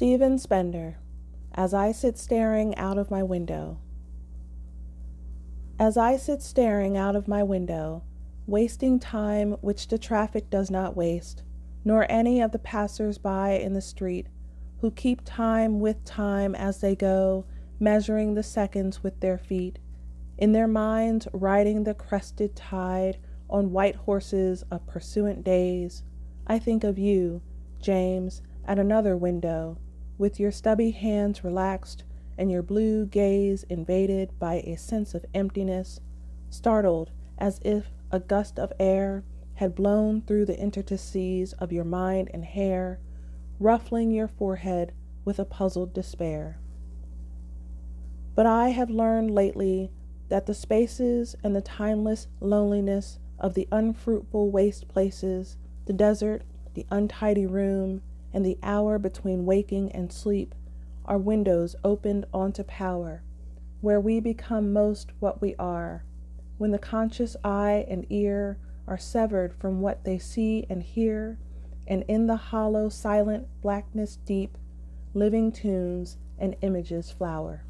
Stephen Spender, as I sit staring out of my window. As I sit staring out of my window, wasting time which the traffic does not waste, nor any of the passers by in the street, who keep time with time as they go, measuring the seconds with their feet, in their minds riding the crested tide on white horses of pursuant days, I think of you, James, at another window, with your stubby hands relaxed and your blue gaze invaded by a sense of emptiness, startled as if a gust of air had blown through the interstices of your mind and hair, ruffling your forehead with a puzzled despair. But I have learned lately that the spaces and the timeless loneliness of the unfruitful waste places, the desert, the untidy room, and the hour between waking and sleep are windows opened onto power, where we become most what we are, when the conscious eye and ear are severed from what they see and hear, and in the hollow, silent blackness deep, living tunes and images flower.